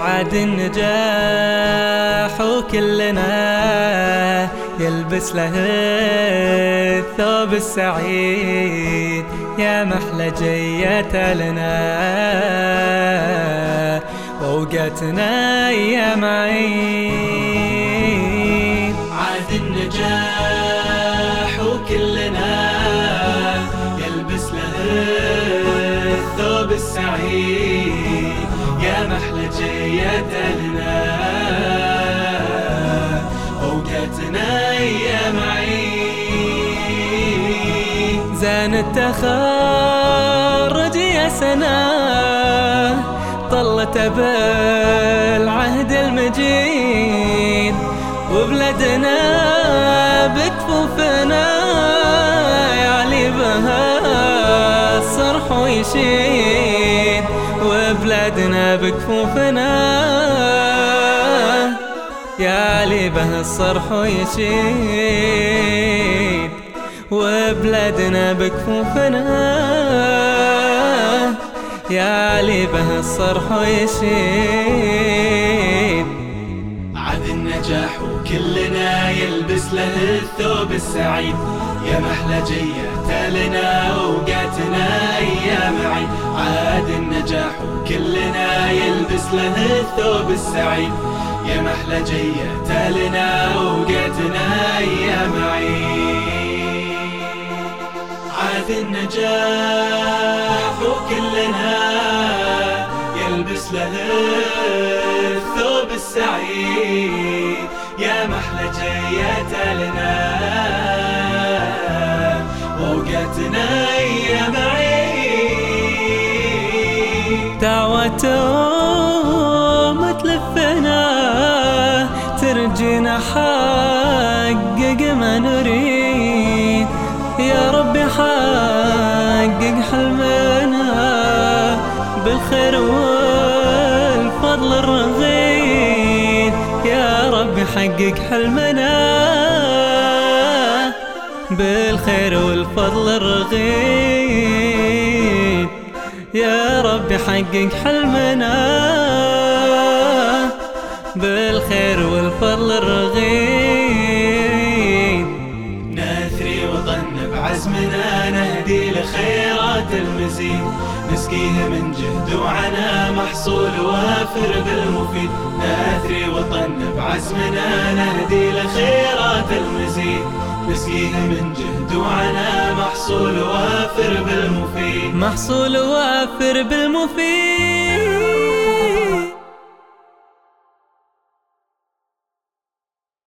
عاد النجاح وكلنا يلبس له الثوب السعيد يا محلى جيت لنا. ووقتنا يا معين. عاد النجاح وكلنا يلبس له الثوب السعيد يا محلى جيت لنا. زان التخرج يا سنة طلت بالعهد المجيد وبلدنا بكفوفنا يعلي بها الصرح ويشيد وبلادنا بكفوفنا يعلي به الصرح ويشيد وبلادنا بكفوفنا يعلي به الصرح ويشيد عاد النجاح وكلنا يلبس له الثوب السعيد. يا محلى جيت لنا وقعتنا أيام عيد عاد النجاح وكلنا يلبس له الثوب السعيد. يا محلى جيت لنا عاد النجاح وكلنا يلبس له الثوب السعيد. يا محلى جيت لنا ووقتنا يا معين دعوتهم تلفنا ترجينا حقق بالخير والفضل الرغيد يا ربي حقق حلمنا بالخير والفضل الرغيد يا ربي حقق حلمنا بالخير والفضل الرغيد نثري وطن بعزمنا نهدي لخيرات المزيد. نسقيه من جهد وعنا محصول وافر بالمفيد نثري وطن بعزمنا نهدي لخيرات المزيد. نسقيه من جهد وعنا محصول وافر بالمفيد محصول وافر بالمفيد